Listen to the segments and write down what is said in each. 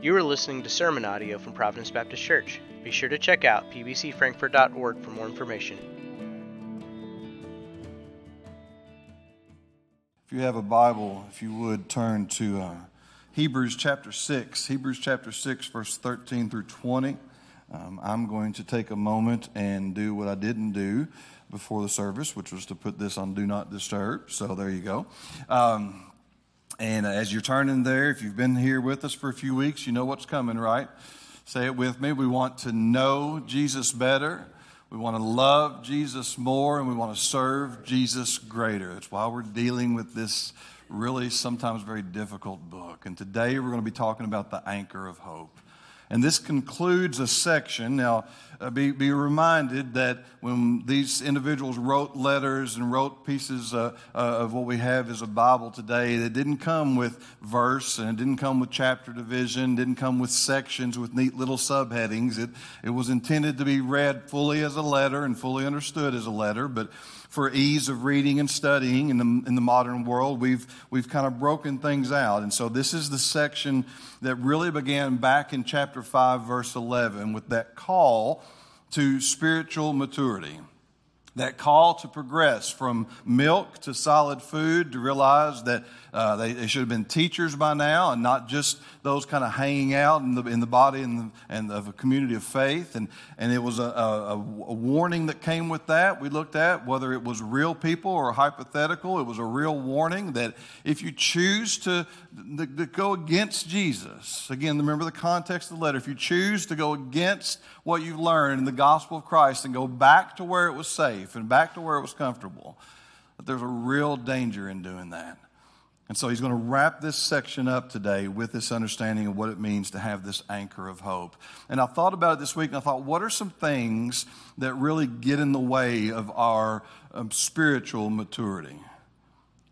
You are listening to sermon audio from Providence Baptist Church. Be sure to check out pbcfrankfurt.org for more information. If you have a Bible, if you would turn to uh, Hebrews chapter 6, Hebrews chapter 6, verse 13 through 20. Um, I'm going to take a moment and do what I didn't do before the service, which was to put this on Do Not Disturb. So there you go. Um, and as you're turning there, if you've been here with us for a few weeks, you know what's coming, right? Say it with me. We want to know Jesus better. We want to love Jesus more, and we want to serve Jesus greater. That's why we're dealing with this really sometimes very difficult book. And today we're going to be talking about the anchor of hope. And this concludes a section. Now, uh, be, be reminded that when these individuals wrote letters and wrote pieces uh, uh, of what we have as a Bible today, it didn't come with verse and it didn't come with chapter division, didn't come with sections with neat little subheadings. It, it was intended to be read fully as a letter and fully understood as a letter, but for ease of reading and studying in the, in the modern world, we've, we've kind of broken things out. And so this is the section that really began back in chapter 5, verse 11, with that call to spiritual maturity that call to progress from milk to solid food, to realize that uh, they, they, should have been teachers by now and not just those kind of hanging out in the, in the body and, the, and of a community of faith. And, and it was a, a, a, warning that came with that. We looked at whether it was real people or hypothetical. It was a real warning that if you choose to, to, to go against Jesus, again, remember the context of the letter, if you choose to go against what you've learned in the gospel of Christ and go back to where it was safe and back to where it was comfortable, that there's a real danger in doing that. And so he's going to wrap this section up today with this understanding of what it means to have this anchor of hope. And I thought about it this week and I thought, what are some things that really get in the way of our um, spiritual maturity?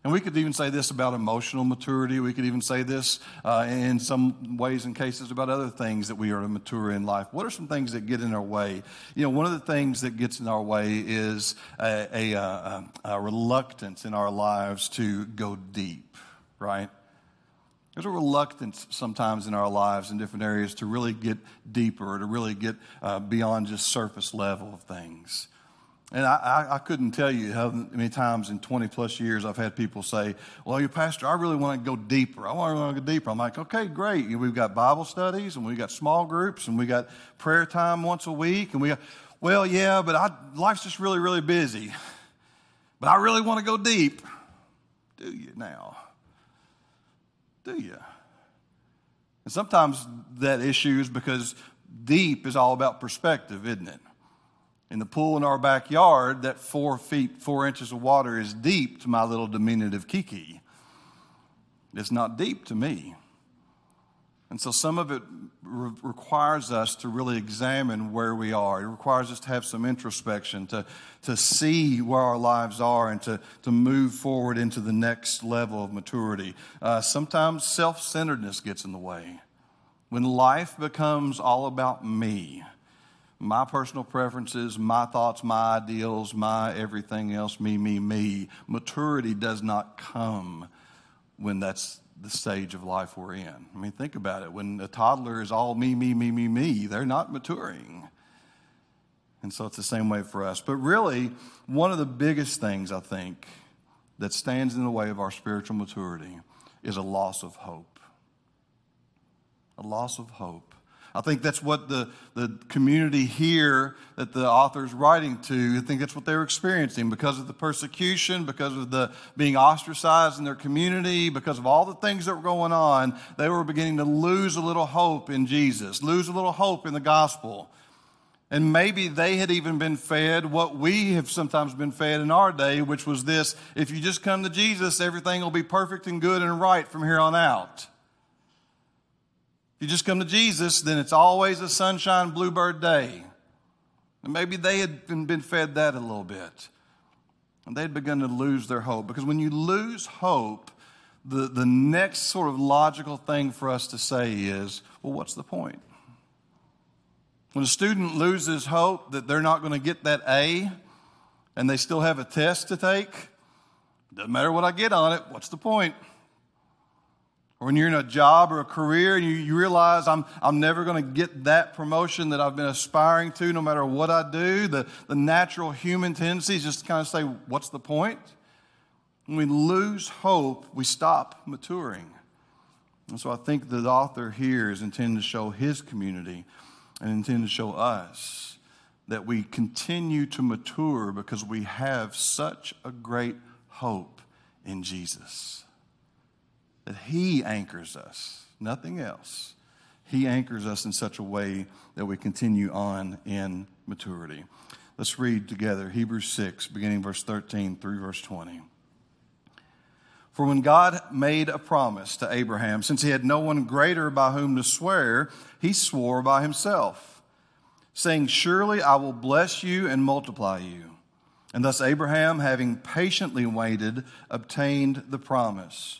And we could even say this about emotional maturity. We could even say this uh, in some ways and cases about other things that we are to mature in life. What are some things that get in our way? You know, one of the things that gets in our way is a, a, a, a reluctance in our lives to go deep right? There's a reluctance sometimes in our lives in different areas to really get deeper, to really get uh, beyond just surface level of things. And I, I, couldn't tell you how many times in 20 plus years I've had people say, Well, your pastor, I really want to go deeper. I want to go deeper. I'm like, Okay, great. We've got Bible studies and we've got small groups and we got prayer time once a week. And we got, well, yeah, but I, life's just really, really busy. But I really want to go deep. Do you now? Do you? And sometimes that issue is because deep is all about perspective, isn't it? In the pool in our backyard, that four feet, four inches of water is deep to my little diminutive Kiki. It's not deep to me. And so some of it re- requires us to really examine where we are. It requires us to have some introspection, to, to see where our lives are, and to, to move forward into the next level of maturity. Uh, sometimes self centeredness gets in the way. When life becomes all about me, my personal preferences, my thoughts, my ideals, my everything else, me, me, me, maturity does not come when that's the stage of life we're in. I mean, think about it. When a toddler is all me, me, me, me, me, they're not maturing. And so it's the same way for us. But really, one of the biggest things I think that stands in the way of our spiritual maturity is a loss of hope. A loss of hope. I think that's what the, the community here that the author's writing to, I think that's what they were experiencing because of the persecution, because of the being ostracized in their community, because of all the things that were going on. They were beginning to lose a little hope in Jesus, lose a little hope in the gospel. And maybe they had even been fed what we have sometimes been fed in our day, which was this if you just come to Jesus, everything will be perfect and good and right from here on out. If you just come to Jesus, then it's always a sunshine bluebird day. And maybe they had been fed that a little bit. And they'd begun to lose their hope. Because when you lose hope, the, the next sort of logical thing for us to say is, well, what's the point? When a student loses hope that they're not going to get that A and they still have a test to take, doesn't matter what I get on it, what's the point? Or when you're in a job or a career and you, you realize I'm, I'm never going to get that promotion that I've been aspiring to no matter what I do, the, the natural human tendency is just to kind of say, What's the point? When we lose hope, we stop maturing. And so I think the author here is intending to show his community and intending to show us that we continue to mature because we have such a great hope in Jesus. That he anchors us, nothing else. He anchors us in such a way that we continue on in maturity. Let's read together Hebrews 6, beginning verse 13 through verse 20. For when God made a promise to Abraham, since he had no one greater by whom to swear, he swore by himself, saying, Surely I will bless you and multiply you. And thus Abraham, having patiently waited, obtained the promise.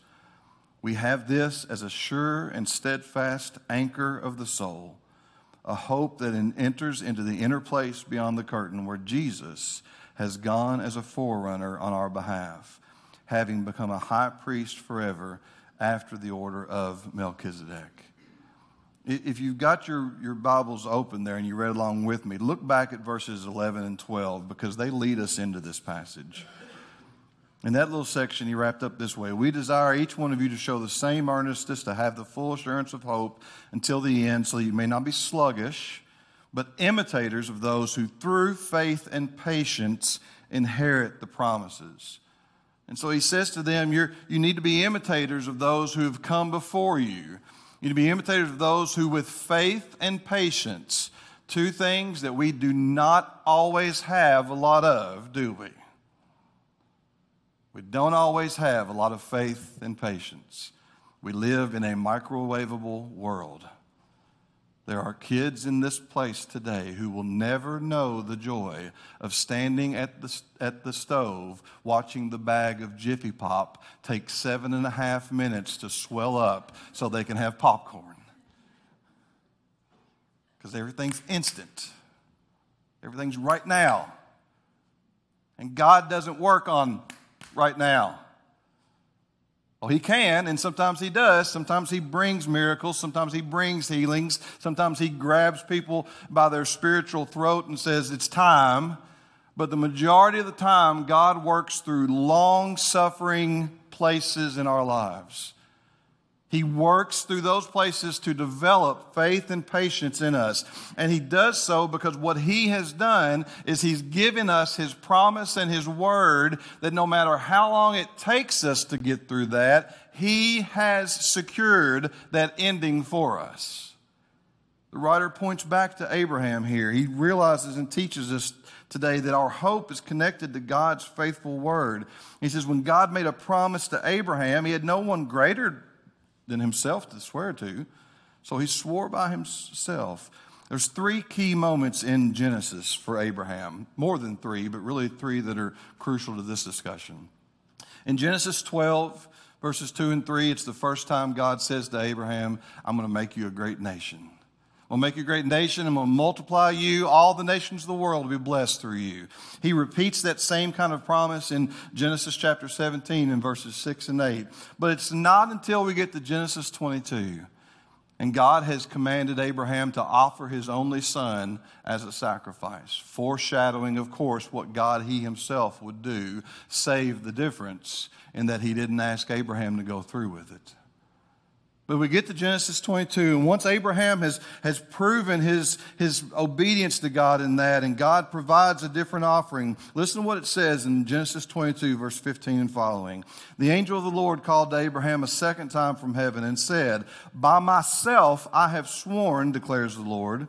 We have this as a sure and steadfast anchor of the soul, a hope that enters into the inner place beyond the curtain where Jesus has gone as a forerunner on our behalf, having become a high priest forever after the order of Melchizedek. If you've got your, your Bibles open there and you read along with me, look back at verses 11 and 12 because they lead us into this passage. In that little section, he wrapped up this way We desire each one of you to show the same earnestness, to have the full assurance of hope until the end, so that you may not be sluggish, but imitators of those who through faith and patience inherit the promises. And so he says to them, You're, You need to be imitators of those who have come before you. You need to be imitators of those who, with faith and patience, two things that we do not always have a lot of, do we? We don't always have a lot of faith and patience. We live in a microwavable world. There are kids in this place today who will never know the joy of standing at the, at the stove watching the bag of Jiffy Pop take seven and a half minutes to swell up so they can have popcorn. Because everything's instant, everything's right now. And God doesn't work on right now. Well, he can, and sometimes he does. Sometimes he brings miracles. Sometimes he brings healings. Sometimes he grabs people by their spiritual throat and says, It's time. But the majority of the time, God works through long suffering places in our lives. He works through those places to develop faith and patience in us. And He does so because what He has done is He's given us His promise and His word that no matter how long it takes us to get through that, He has secured that ending for us. The writer points back to Abraham here. He realizes and teaches us today that our hope is connected to God's faithful word. He says, When God made a promise to Abraham, He had no one greater than himself to swear to. So he swore by himself. There's three key moments in Genesis for Abraham, more than three, but really three that are crucial to this discussion. In Genesis 12, verses 2 and 3, it's the first time God says to Abraham, I'm going to make you a great nation. I'll make you a great nation. Going to multiply you. All the nations of the world will be blessed through you. He repeats that same kind of promise in Genesis chapter 17 in verses 6 and 8. But it's not until we get to Genesis 22 and God has commanded Abraham to offer his only son as a sacrifice, foreshadowing, of course, what God he himself would do, save the difference in that he didn't ask Abraham to go through with it. But we get to Genesis 22, and once Abraham has, has proven his, his obedience to God in that, and God provides a different offering, listen to what it says in Genesis 22, verse 15 and following. The angel of the Lord called to Abraham a second time from heaven and said, By myself I have sworn, declares the Lord,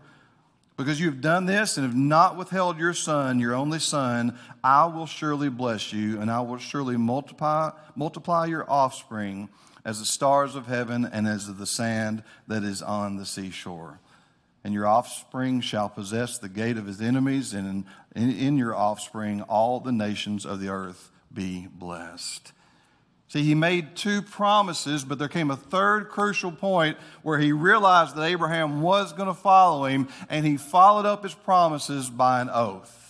Because you have done this and have not withheld your son, your only son, I will surely bless you, and I will surely multiply, multiply your offspring as the stars of heaven and as the sand that is on the seashore. And your offspring shall possess the gate of his enemies, and in, in your offspring all the nations of the earth be blessed. See, he made two promises, but there came a third crucial point where he realized that Abraham was going to follow him, and he followed up his promises by an oath.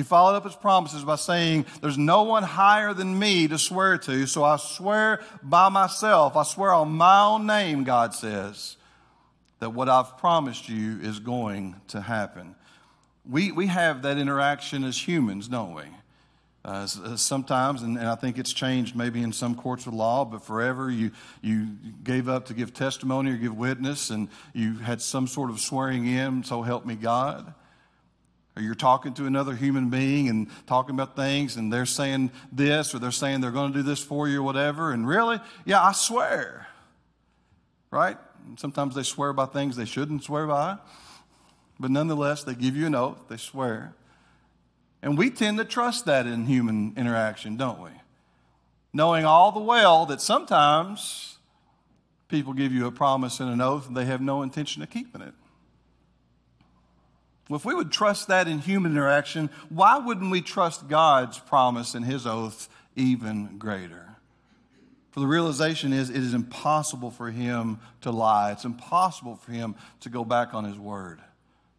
He followed up his promises by saying, There's no one higher than me to swear to, so I swear by myself. I swear on my own name, God says, that what I've promised you is going to happen. We, we have that interaction as humans, don't we? Uh, uh, sometimes, and, and, I think it's changed maybe in some courts of law, but forever you, you gave up to give testimony or give witness, and you had some sort of swearing in, so help me God. Or you're talking to another human being and talking about things, and they're saying this, or they're saying they're going to do this for you, or whatever, and really, yeah, I swear. Right? Sometimes they swear by things they shouldn't swear by, but nonetheless, they give you an oath, they swear. And we tend to trust that in human interaction, don't we? Knowing all the well that sometimes people give you a promise and an oath and they have no intention of keeping it. Well, if we would trust that in human interaction, why wouldn't we trust God's promise and his oath even greater? For the realization is it is impossible for him to lie. It's impossible for him to go back on his word.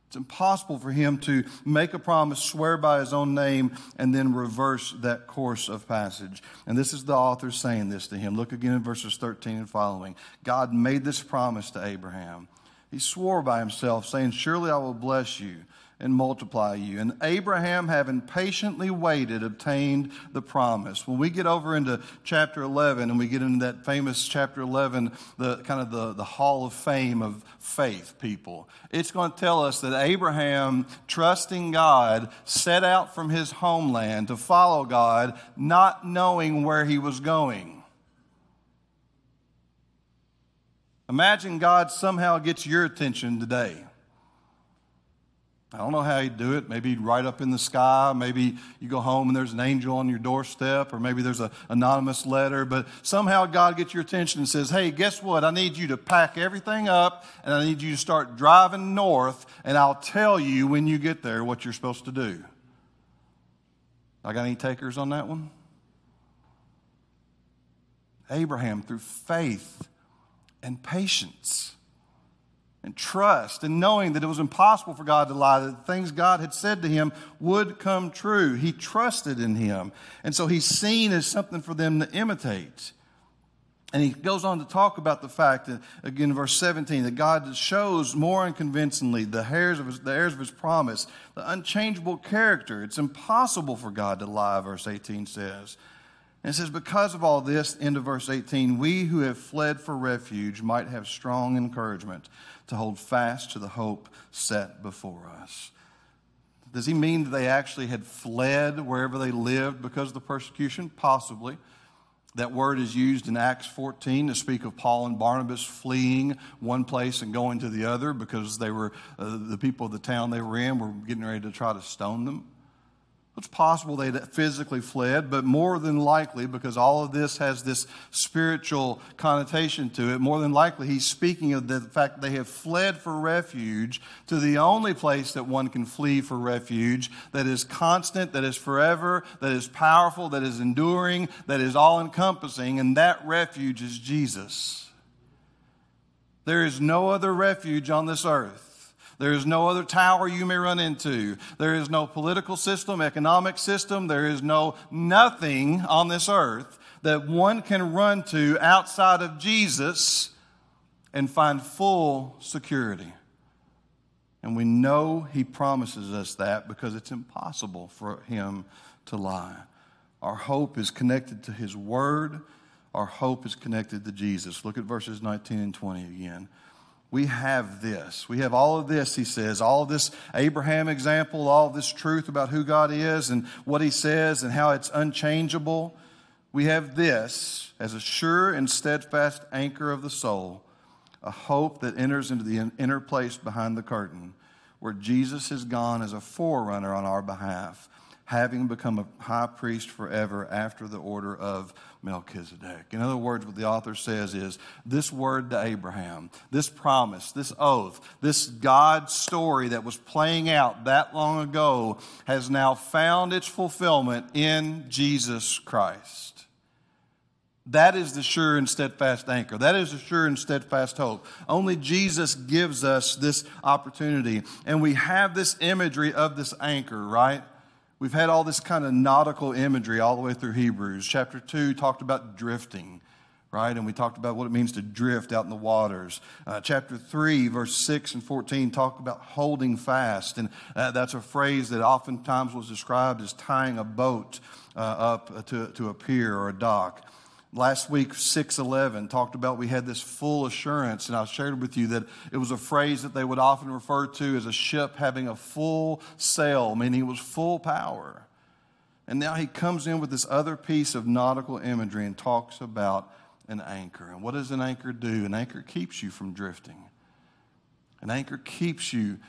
It's impossible for him to make a promise, swear by his own name, and then reverse that course of passage. And this is the author saying this to him. Look again in verses 13 and following. God made this promise to Abraham. He swore by himself, saying, Surely I will bless you and multiply you. And Abraham, having patiently waited, obtained the promise. When we get over into chapter 11 and we get into that famous chapter 11, the kind of the, the hall of fame of faith people, it's going to tell us that Abraham, trusting God, set out from his homeland to follow God, not knowing where he was going. Imagine God somehow gets your attention today. I don't know how he'd do it. Maybe right up in the sky. Maybe you go home and there's an angel on your doorstep, or maybe there's an anonymous letter. But somehow God gets your attention and says, Hey, guess what? I need you to pack everything up and I need you to start driving north, and I'll tell you when you get there what you're supposed to do. I got any takers on that one? Abraham, through faith and patience, and trust and knowing that it was impossible for God to lie, that the things God had said to him would come true. He trusted in him. And so he's seen as something for them to imitate. And he goes on to talk about the fact that, again, verse 17, that God shows more unconvincingly the heirs of his, the heirs of his promise, the unchangeable character. It's impossible for God to lie, verse 18 says. And it says, Because of all this, end of verse 18, we who have fled for refuge might have strong encouragement to hold fast to the hope set before us. Does he mean that they actually had fled wherever they lived because of the persecution? Possibly. That word is used in Acts 14 to speak of Paul and Barnabas fleeing one place and going to the other because they were uh, the people of the town they were in were getting ready to try to stone them. It's possible they physically fled, but more than likely, because all of this has this spiritual connotation to it, more than likely he's speaking of the fact they have fled for refuge to the only place that one can flee for refuge that is constant, that is forever, that is powerful, that is enduring, that is all encompassing, and that refuge is Jesus. There is no other refuge on this earth. There is no other tower you may run into. There is no political system, economic system. There is no nothing on this earth that one can run to outside of Jesus and find full security. And we know he promises us that because it's impossible for him to lie. Our hope is connected to his word. Our hope is connected to Jesus. Look at verses 19 and 20 again we have this. We have all of this, he says, all this Abraham example, all this truth about who God is and what he says and how it's unchangeable. We have this as a sure and steadfast anchor of the soul, a hope that enters into the inner place behind the curtain, where Jesus has gone as a forerunner on our behalf, having become a high priest forever after the order of Melchizedek. In other words, what the author says is this word to Abraham, this promise, this oath, this God story that was playing out that long ago has now found its fulfillment in Jesus Christ. That is the sure and steadfast anchor. That is the sure and steadfast hope. Only Jesus gives us this opportunity. And we have this imagery of this anchor, right? We've had all this kind of nautical imagery all the way through Hebrews. Chapter 2 talked about drifting, right? And we talked about what it means to drift out in the waters. Uh, chapter 3, verse 6 and 14 talk about holding fast. And uh, that's a phrase that oftentimes was described as tying a boat uh, up to, to a pier or a dock. Last week, 611 talked about we had this full assurance, and I shared with you that it was a phrase that they would often refer to as a ship having a full sail, meaning it was full power. And now he comes in with this other piece of nautical imagery and talks about an anchor. And what does an anchor do? An anchor keeps you from drifting. An anchor keeps you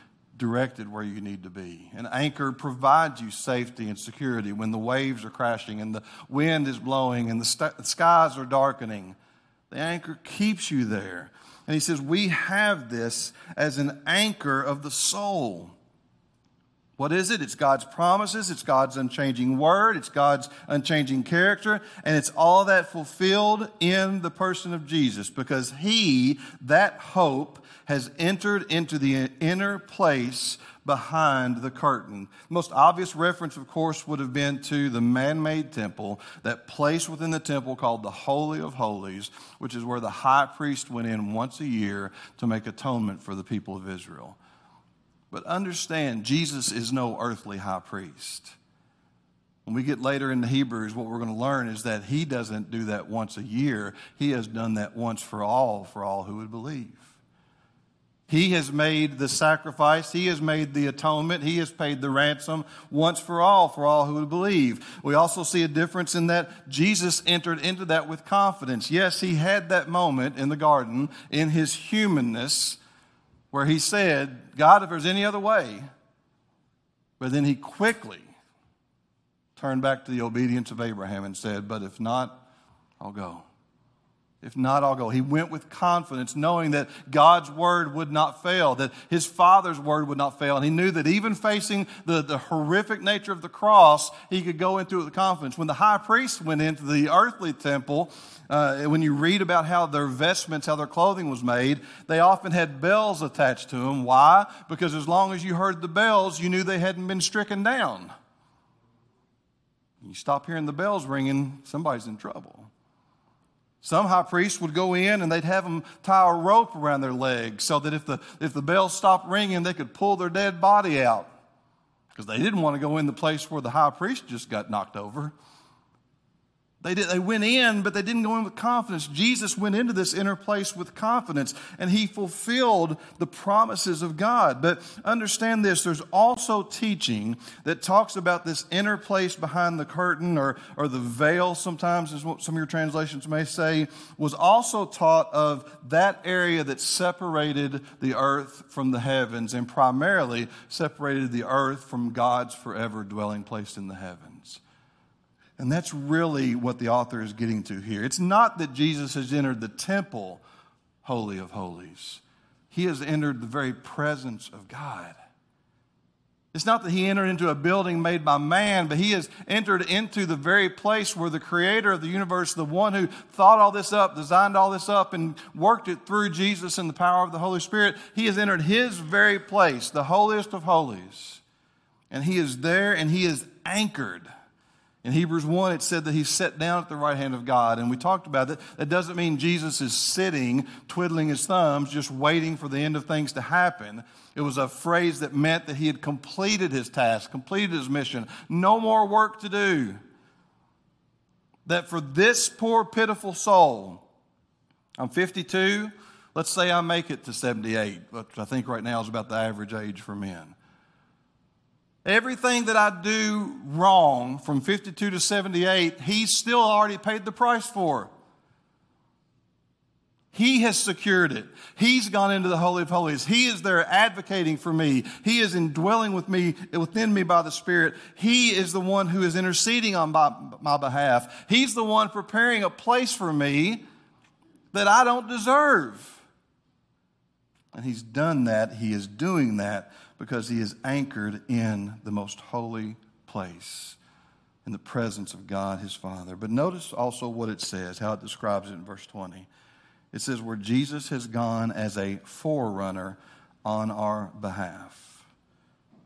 directed where you need to be. An anchor provides you safety and security when the waves are crashing and the wind is blowing and the, st- the skies are darkening. The anchor keeps you there. And he says, We have this as an anchor of the soul. What is it? It's God's promises, it's God's unchanging word, it's God's unchanging character, and it's all that fulfilled in the person of Jesus because He, that hope, has entered into the inner place behind the curtain. The most obvious reference, of course, would have been to the man made temple, that place within the temple called the Holy of Holies, which is where the high priest went in once a year to make atonement for the people of Israel. But understand, Jesus is no earthly high priest. When we get later into Hebrews, what we're going to learn is that he doesn't do that once a year. He has done that once for all, for all who would believe. He has made the sacrifice. He has made the atonement. He has paid the ransom once for all, for all who would believe. We also see a difference in that Jesus entered into that with confidence. Yes, he had that moment in the garden in his humanness where he said, God, if there's any other way. But then he quickly turned back to the obedience of Abraham and said, But if not, I'll go. If not, I'll go. He went with confidence, knowing that God's word would not fail, that his Father's word would not fail. And he knew that even facing the, the horrific nature of the cross, he could go into it with confidence. When the high priest went into the earthly temple, uh, when you read about how their vestments, how their clothing was made, they often had bells attached to them. Why? Because as long as you heard the bells, you knew they hadn't been stricken down. You stop hearing the bells ringing, somebody's in trouble. Some high priests would go in and they'd have them tie a rope around their legs so that if the, if the bell stopped ringing, they could pull their dead body out. Because they didn't want to go in the place where the high priest just got knocked over. They, did, they went in, but they didn't go in with confidence. Jesus went into this inner place with confidence, and he fulfilled the promises of God. But understand this there's also teaching that talks about this inner place behind the curtain, or, or the veil, sometimes, what some of your translations may say, was also taught of that area that separated the earth from the heavens, and primarily separated the earth from God's forever dwelling place in the heavens. And that's really what the author is getting to here. It's not that Jesus has entered the temple, Holy of Holies, he has entered the very presence of God. It's not that he entered into a building made by man, but he has entered into the very place where the creator of the universe, the one who thought all this up, designed all this up, and worked it through Jesus and the power of the Holy Spirit, he has entered his very place, the holiest of holies. And he is there and he is anchored in Hebrews 1, it said that he sat down at the right hand of God. And we talked about that. That doesn't mean Jesus is sitting, twiddling his thumbs, just waiting for the end of things to happen. It was a phrase that meant that he had completed his task, completed his mission. No more work to do. That for this poor, pitiful soul, I'm 52. Let's say I make it to 78, which I think right now is about the average age for men. Everything that I do wrong from 52 to 78, he's still already paid the price for. He has secured it. He's gone into the Holy of Holies. He is there advocating for me. He is indwelling with me, within me by the Spirit. He is the one who is interceding on my, my behalf. He's the one preparing a place for me that I don't deserve. And He's done that. He is doing that because He is anchored in the most holy place, in the presence of God, His Father. But notice also what it says, how it describes it in verse 20. It says, where Jesus has gone as a forerunner on our behalf.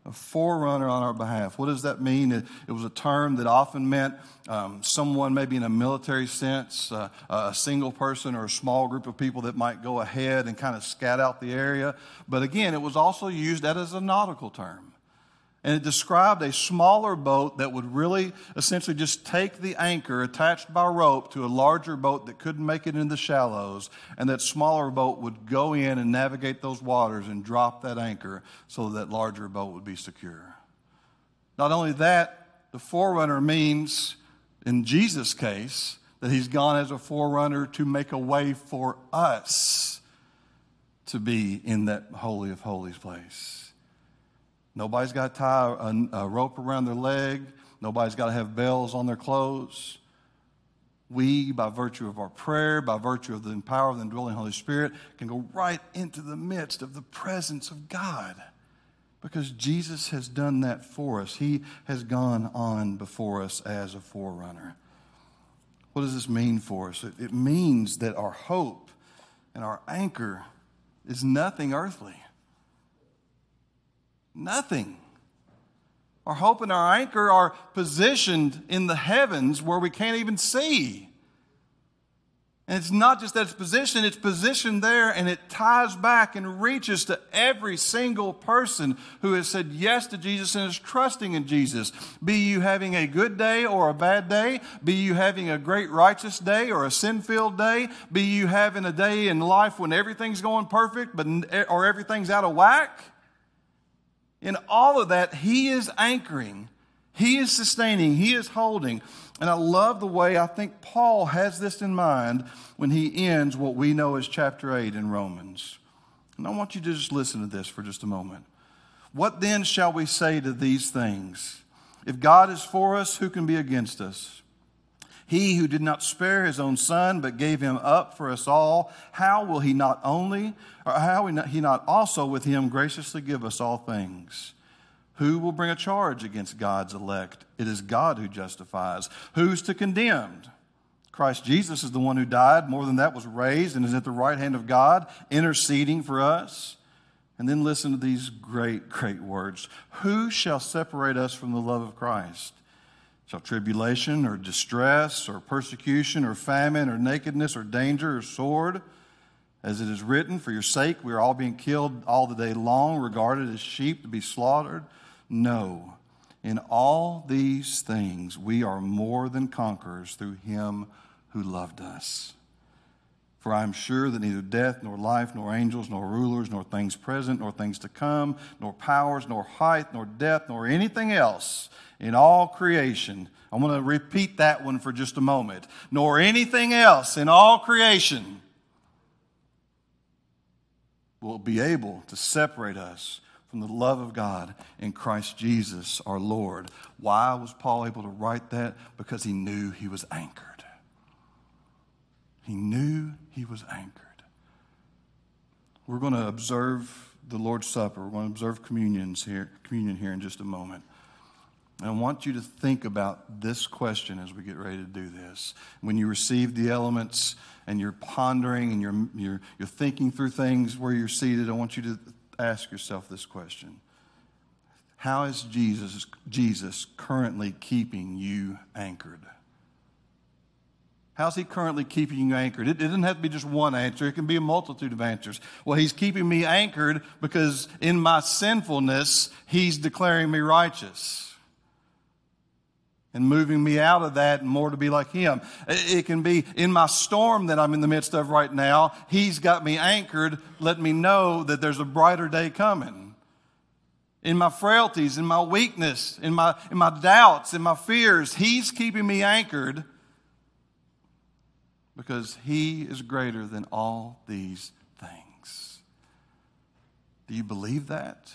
A forerunner on our behalf. What does that mean? It, it was a term that often meant um, someone, maybe in a military sense, uh, a single person or a small group of people that might go ahead and kind of scout out the area. But again, it was also used as a nautical term. And it described a smaller boat that would really essentially just take the anchor attached by rope to a larger boat that couldn't make it in the shallows. And that smaller boat would go in and navigate those waters and drop that anchor so that larger boat would be secure. Not only that, the forerunner means, in Jesus' case, that he's gone as a forerunner to make a way for us to be in that Holy of Holies place. Nobody's got to tie a, a rope around their leg. Nobody's got to have bells on their clothes. We, by virtue of our prayer, by virtue of the power of the indwelling Holy Spirit, can go right into the midst of the presence of God because Jesus has done that for us. He has gone on before us as a forerunner. What does this mean for us? It, it means that our hope and our anchor is nothing earthly. Nothing. Our hope and our anchor are positioned in the heavens where we can't even see. And it's not just that it's positioned, it's positioned there and it ties back and reaches to every single person who has said yes to Jesus and is trusting in Jesus. Be you having a good day or a bad day, be you having a great righteous day or a sin filled day, be you having a day in life when everything's going perfect but, or everything's out of whack in all of that, He is anchoring, He is sustaining, He is holding. And I love the way I think Paul has this in mind when he ends what we know as chapter 8 in Romans. And I want you to just listen to this for just a moment. What then shall we say to these things? If God is for us, who can be against us? He who did not spare his own son, but gave him up for us all, how will he not only, or how will he not also with him graciously give us all things? Who will bring a charge against God's elect? It is God who justifies. Who's to condemn? Christ Jesus is the one who died, more than that was raised, and is at the right hand of God, interceding for us. And then listen to these great, great words Who shall separate us from the love of Christ? Shall tribulation or distress or persecution or famine or nakedness or danger or sword? As it is written, For your sake we are all being killed all the day long, regarded as sheep to be slaughtered. No. In all these things we are more than conquerors through him who loved us. For I am sure that neither death, nor life, nor angels, nor rulers, nor things present, nor things to come, nor powers, nor height, nor depth, nor anything else in all creation. I'm going to repeat that one for just a moment. Nor anything else in all creation will be able to separate us from the love of God in Christ Jesus our Lord. Why was Paul able to write that? Because he knew he was anchored. He knew he was anchored. We're going to observe the Lord's Supper. We're going to observe communions here, communion here in just a moment. I want you to think about this question as we get ready to do this. When you receive the elements and you're pondering and you're, you're, you're thinking through things where you're seated, I want you to ask yourself this question How is Jesus, Jesus currently keeping you anchored? How's he currently keeping you anchored? It, it doesn't have to be just one answer, it can be a multitude of answers. Well, he's keeping me anchored because in my sinfulness, he's declaring me righteous and moving me out of that and more to be like Him. It can be in my storm that I'm in the midst of right now. He's got me anchored, letting me know that there's a brighter day coming. In my frailties, in my weakness, in my, in my doubts, in my fears, He's keeping me anchored because he is greater than all these things. Do you believe that?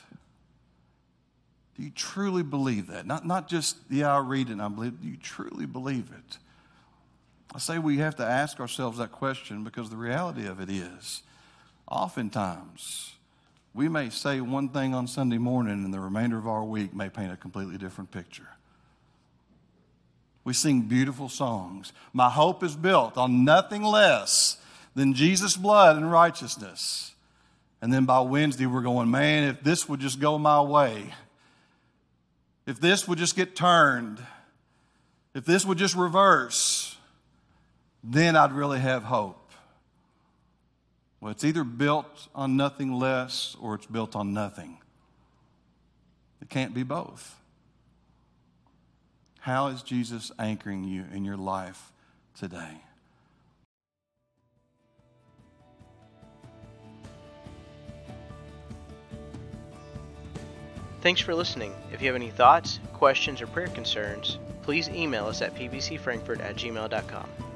Do you truly believe that? Not, not just, yeah, I read it and I believe Do you truly believe it? I say we have to ask ourselves that question because the reality of it is, oftentimes, we may say one thing on Sunday morning and the remainder of our week may paint a completely different picture. We sing beautiful songs. My hope is built on nothing less than Jesus' blood and righteousness. And then by Wednesday, we're going, man, if this would just go my way, if this would just get turned, if this would just reverse, then I'd really have hope. Well, it's either built on nothing less or it's built on nothing. It can't be both. How is Jesus anchoring you in your life today? Thanks for listening. If you have any thoughts, questions, or prayer concerns, please email us at pbcfrankfurt at gmail.com.